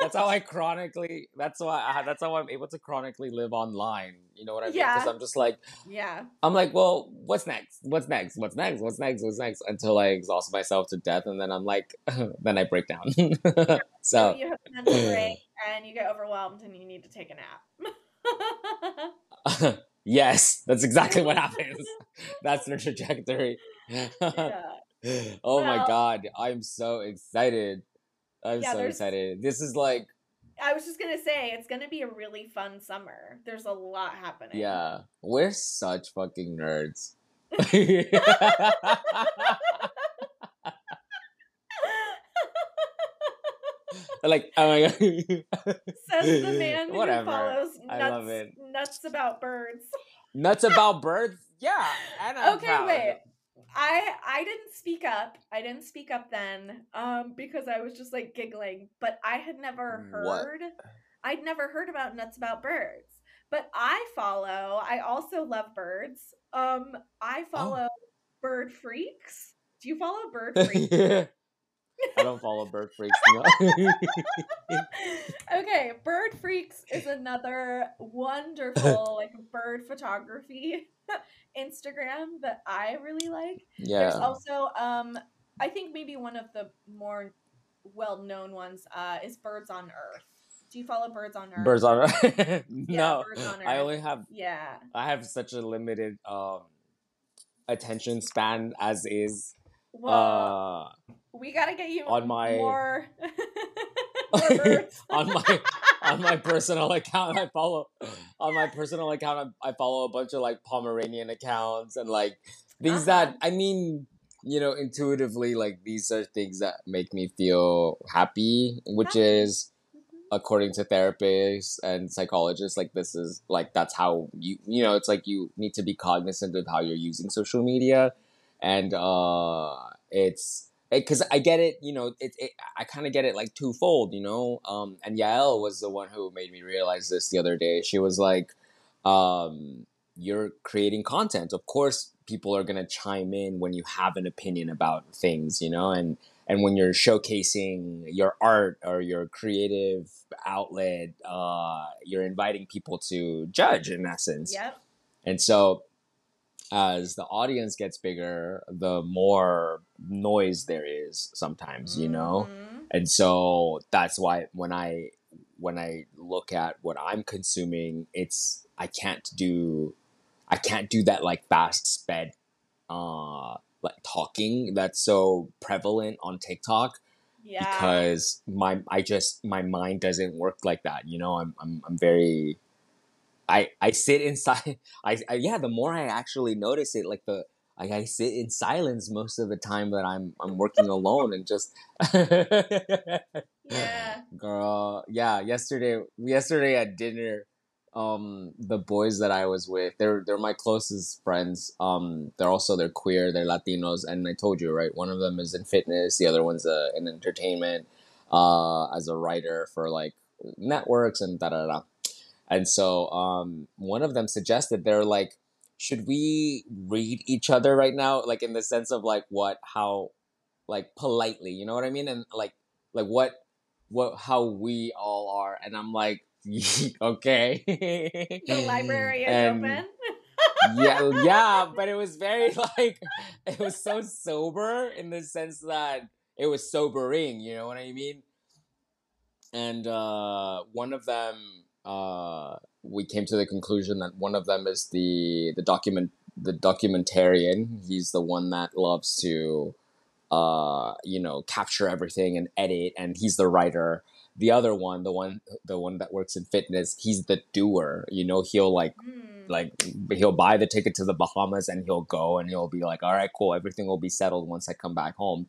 that's how I chronically that's why I, that's how I'm able to chronically live online. You know what I mean? Because Yeah. I'm just like yeah. I'm like, well, what's next? What's next? What's next? What's next? What's next? Until I exhaust myself to death, and then I'm like, *laughs* then I break down. *laughs* So so you have mental break *clears throat* and you get overwhelmed and you need to take a nap. *laughs* yes, that's exactly what happens. That's the trajectory. yeah. oh my god, I'm so excited. I'm Yeah, so excited. This is like, I was just gonna say it's gonna be a really fun summer. There's a lot happening. yeah, we're such fucking nerds. *laughs* like, oh my god. Says the man *laughs* Whatever. who follows I nuts, love it. nuts about birds. Nuts about birds? Yeah. And I'm okay, wait. I I didn't speak up. I didn't speak up then, um, because I was just like giggling. But I had never What? heard. I'd never heard about nuts about birds. But I follow. I also love birds. Um, I Oh. follow bird freaks. Do you follow bird *laughs* freaks? I don't follow bird freaks. No. *laughs* okay, Bird Freaks is another wonderful *laughs* like bird photography *laughs* Instagram that I really like. Yeah. There's also um I think maybe one of the more well-known ones uh is Birds on Earth. Do you follow Birds on Earth? Birds on Earth. no. Birds on I only have Yeah. I have such a limited um attention span as is. Well, Uh we got to get you on my- more, *laughs* more *laughs* on my on my *laughs* personal account I follow on my personal account I, I follow a bunch of like Pomeranian accounts and like things that Uh-huh. I mean you know intuitively like these are things that make me feel happy which Happy. is according to therapists and psychologists like this is like that's how you you know it's like you need to be cognizant of how you're using social media and uh it's because I get it, you know, it, it I kind of get it like twofold, you know. Um, and Yael was the one who made me realize this the other day. She was like, um, "You're creating content. Of course, people are gonna chime in when you have an opinion about things, you know, and and when you're showcasing your art or your creative outlet, uh, you're inviting people to judge in essence. Yep. And so, as the audience gets bigger, the more noise there is sometimes, you know? Mhm. And so that's why when I when I look at what I'm consuming, it's I can't do I can't do that like fast sped uh like talking that's so prevalent on TikTok Yeah. because my I just my mind doesn't work like that. You know, I'm I'm I'm very I I sit inside *laughs* I, I yeah, the more I actually notice it, like the I, I sit in silence most of the time that I'm I'm working alone and just yeah. *laughs* girl yeah yesterday yesterday at dinner um the boys that i was with they're they're my closest friends um they're also they're queer they're latinos and i told you right one of them is in fitness the other one's uh, in entertainment uh as a writer for like networks and da da da and so um one of them suggested they're like should we read each other right now? Like in the sense of like what how like politely you know what i mean? And like like what what how we all are. And i'm like *laughs* okay. The library is And- open. yeah yeah *laughs* but it was very *laughs* like it was so sober in the sense that it was sobering you know what i mean? And uh one of them uh we came to the conclusion that one of them is the the document the documentarian he's the one that loves to uh you know capture everything and edit and he's the writer the other one, the one the one that works in fitness, he's the doer. You know, he'll like Mm. like he'll buy the ticket to the Bahamas and he'll go and he'll be like, all right, cool, everything will be settled once I come back home.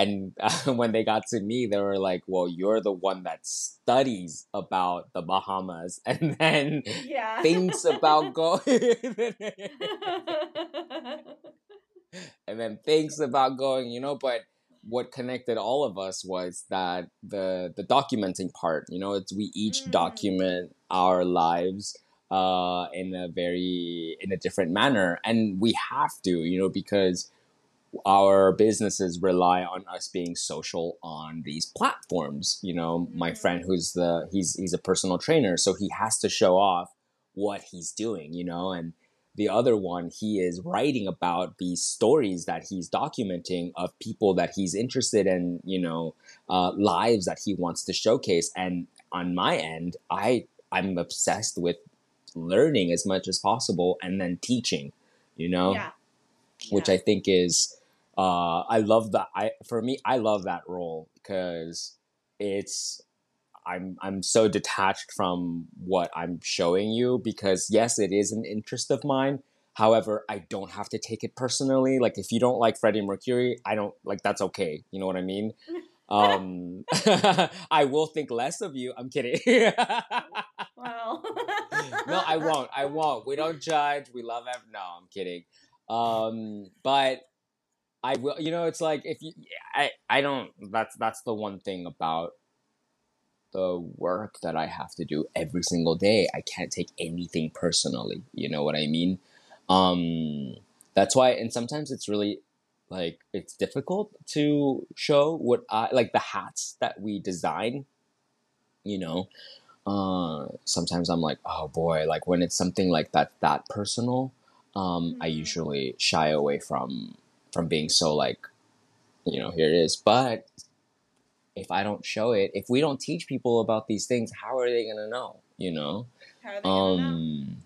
And uh, *laughs* when they got to me, they were like, well, you're the one that studies about the Bahamas *laughs* and then yeah. thinks about *laughs* going and then thinks about going, you know, but what connected all of us was that the the documenting part, you know, it's we each Mm. document our lives uh in a very in a different manner and we have to, you know, because our businesses rely on us being social on these platforms. You know, my Mhm. friend who's the he's he's a personal trainer, so he has to show off what he's doing, you know, and the other one he is writing about these stories that he's documenting of people that he's interested in, you know, uh, lives that he wants to showcase. And on my end, I I'm obsessed with learning as much as possible and then teaching, you know yeah. which Yeah. I think is uh I love that I for me I love that role because it's I'm I'm so detached from what I'm showing you because yes it is an interest of mine however I don't have to take it personally like if you don't like Freddie Mercury I don't like that's okay you know what I mean um *laughs* I will think less of you I'm kidding Well. *laughs* no, I won't. I won't. We don't judge. We love No, I'm kidding. Um, but I will. You know, it's like if you, I, I don't. That's that's the one thing about the work that I have to do every single day. I can't take anything personally. You know what I mean? Um, that's why, and sometimes it's really like it's difficult to show what I like the hats that we design. You know, uh, sometimes I'm like, oh boy, like when it's something like that that personal, um, I Mhm. usually shy away from from being so like, you know, here it is. But if I don't show it, if we don't teach people about these things, how are they gonna know? You know? How are they gonna know? Um,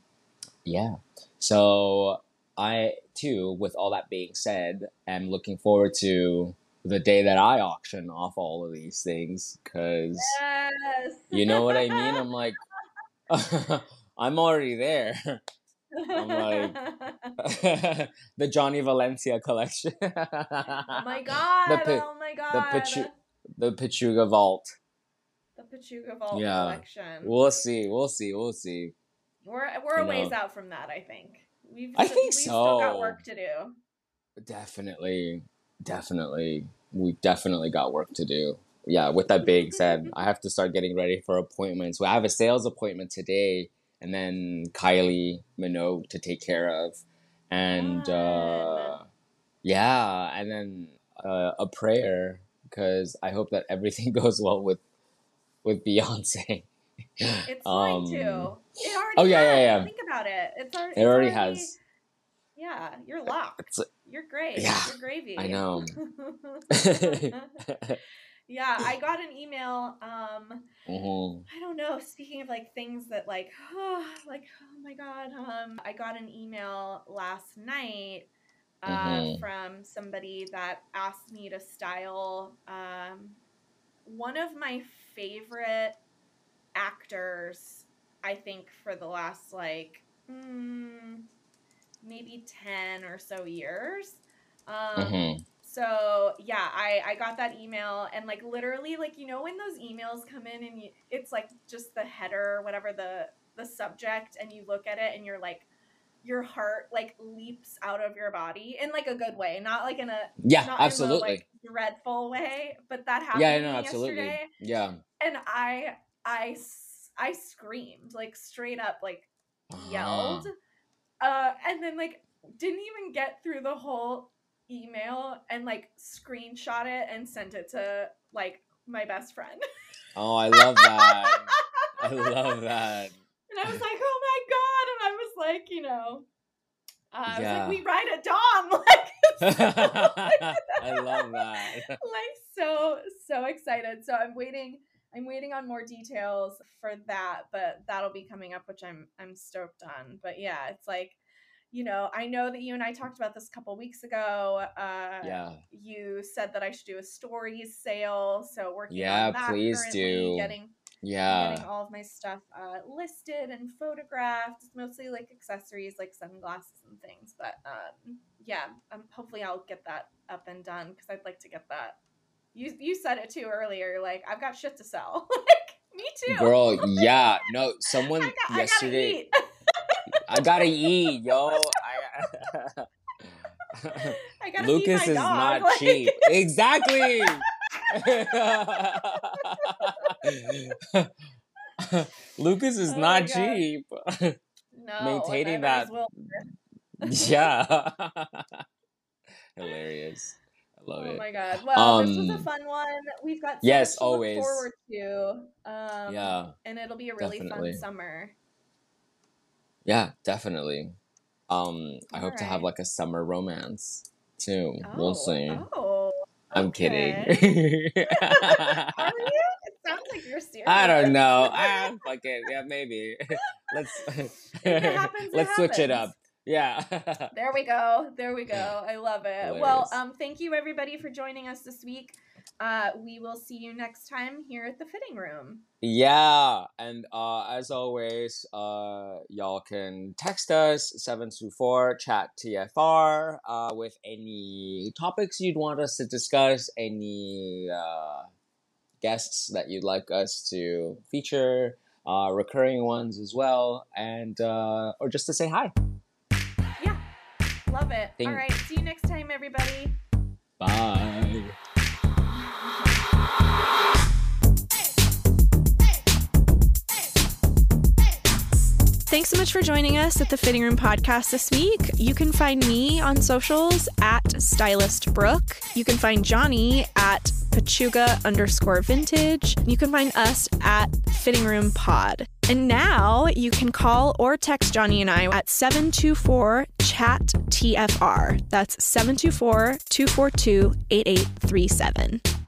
yeah. So I too, with all that being said, am looking forward to the day that I auction off all of these things because Yes. you know what I mean. I'm *laughs* like, *laughs* I'm already there. I'm like- *laughs* *laughs* the Johnny Valencia collection. oh my *laughs* god. The pi- oh my god. the Pichu- the Pechuga Vault. The Pechuga Vault Yeah. collection. We'll see. We'll see. We'll see. we're we're a ways know. out from that, I think. We've I think we've still got work to do. Definitely, definitely, we definitely got work to do. Yeah. With that being said, I have to start getting ready for appointments. I have a sales appointment today, and then Kylie Minogue to take care of, and uh, yeah, and then uh, a prayer because I hope that everything *laughs* goes well with with Beyonce. It's going to. It already Um, oh, yeah, yeah, has. yeah. Think about it. It's already. It it's already has. Yeah, you're locked. It's- You're great. Yeah, you're gravy. I know. *laughs* *laughs* yeah, I got an email. Um, Mhm. I don't know. Speaking of like things that like, *sighs* like oh my god. Um, I got an email last night uh, Mhm. from somebody that asked me to style um, one of my favorite actors. I think for the last like mm, maybe ten or so years. Um, Mhm. So yeah, I I got that email and like literally like you know when those emails come in and you, it's like just the header, whatever the the subject, and you look at it and you're like your heart like leaps out of your body in like a good way, not like in a Yeah, not absolutely. like dreadful way, but that happened yeah, no, absolutely. yesterday, Yeah. and I I I screamed like straight up like yelled uh and then like didn't even get through the whole email and like screenshot it and sent it to like my best friend *laughs* Oh, I love that. I *laughs* love that. and i was like oh my god and i was like you know uh, I was like, we ride at dawn, *laughs* like, I love that. like so so excited. So I'm waiting. I'm waiting on more details for that, but that'll be coming up, which I'm I'm stoked on. But yeah, it's like you know, I know that you and I talked about this a couple weeks ago. Uh, yeah. You said that I should do a stories sale, so working Yeah, on that please currently, do. Getting Yeah. getting all of my stuff uh, listed and photographed. It's mostly like accessories, like sunglasses and things. But um, yeah, um, hopefully I'll get that up and done because I'd like to get that. You you said it too earlier. Like I've got shit to sell. *laughs* like me too. Girl, *laughs* yeah. No, someone got, yesterday. I gotta eat, yo. I, *laughs* I gotta Lucas is dog. not like- cheap. *laughs* Exactly. *laughs* Lucas is Oh not cheap. No, maintaining that- Will. yeah. Hilarious. I love Oh it. Oh my god! Well, this was a Um, fun one. We've got so yes, much to look always. forward to. Um, Yeah. and it'll be a really definitely. fun summer. Yeah, definitely. Um, I hope to have like a summer romance too. We'll see. Oh, I'm okay. kidding. *laughs* Are you? It sounds like you're serious. I don't know. *laughs* Ah, fuck it. Yeah, maybe. *laughs* Let's happens, let's switch it up. Yeah. There we go. There we go. I love it. Well, um, thank you everybody for joining us this week. Uh, we will see you next time here at the fitting room. yeah, and uh, as always, uh, y'all can text us seven two four chat TFR uh, with any topics you'd want us to discuss, any uh, guests that you'd like us to feature, uh, recurring ones as well, and uh, or just to say hi. Yeah, love it. Thank- All right, see you next time, everybody. Bye. Thanks so much for joining us at the Fitting Room Podcast this week. You can find me on socials at Stylist Brooke. You can find Johnny at Pechuga underscore vintage. You can find us at Fitting Room Pod. And now you can call or text Johnny and I at 724 chat TFR. That's 724 242 8837.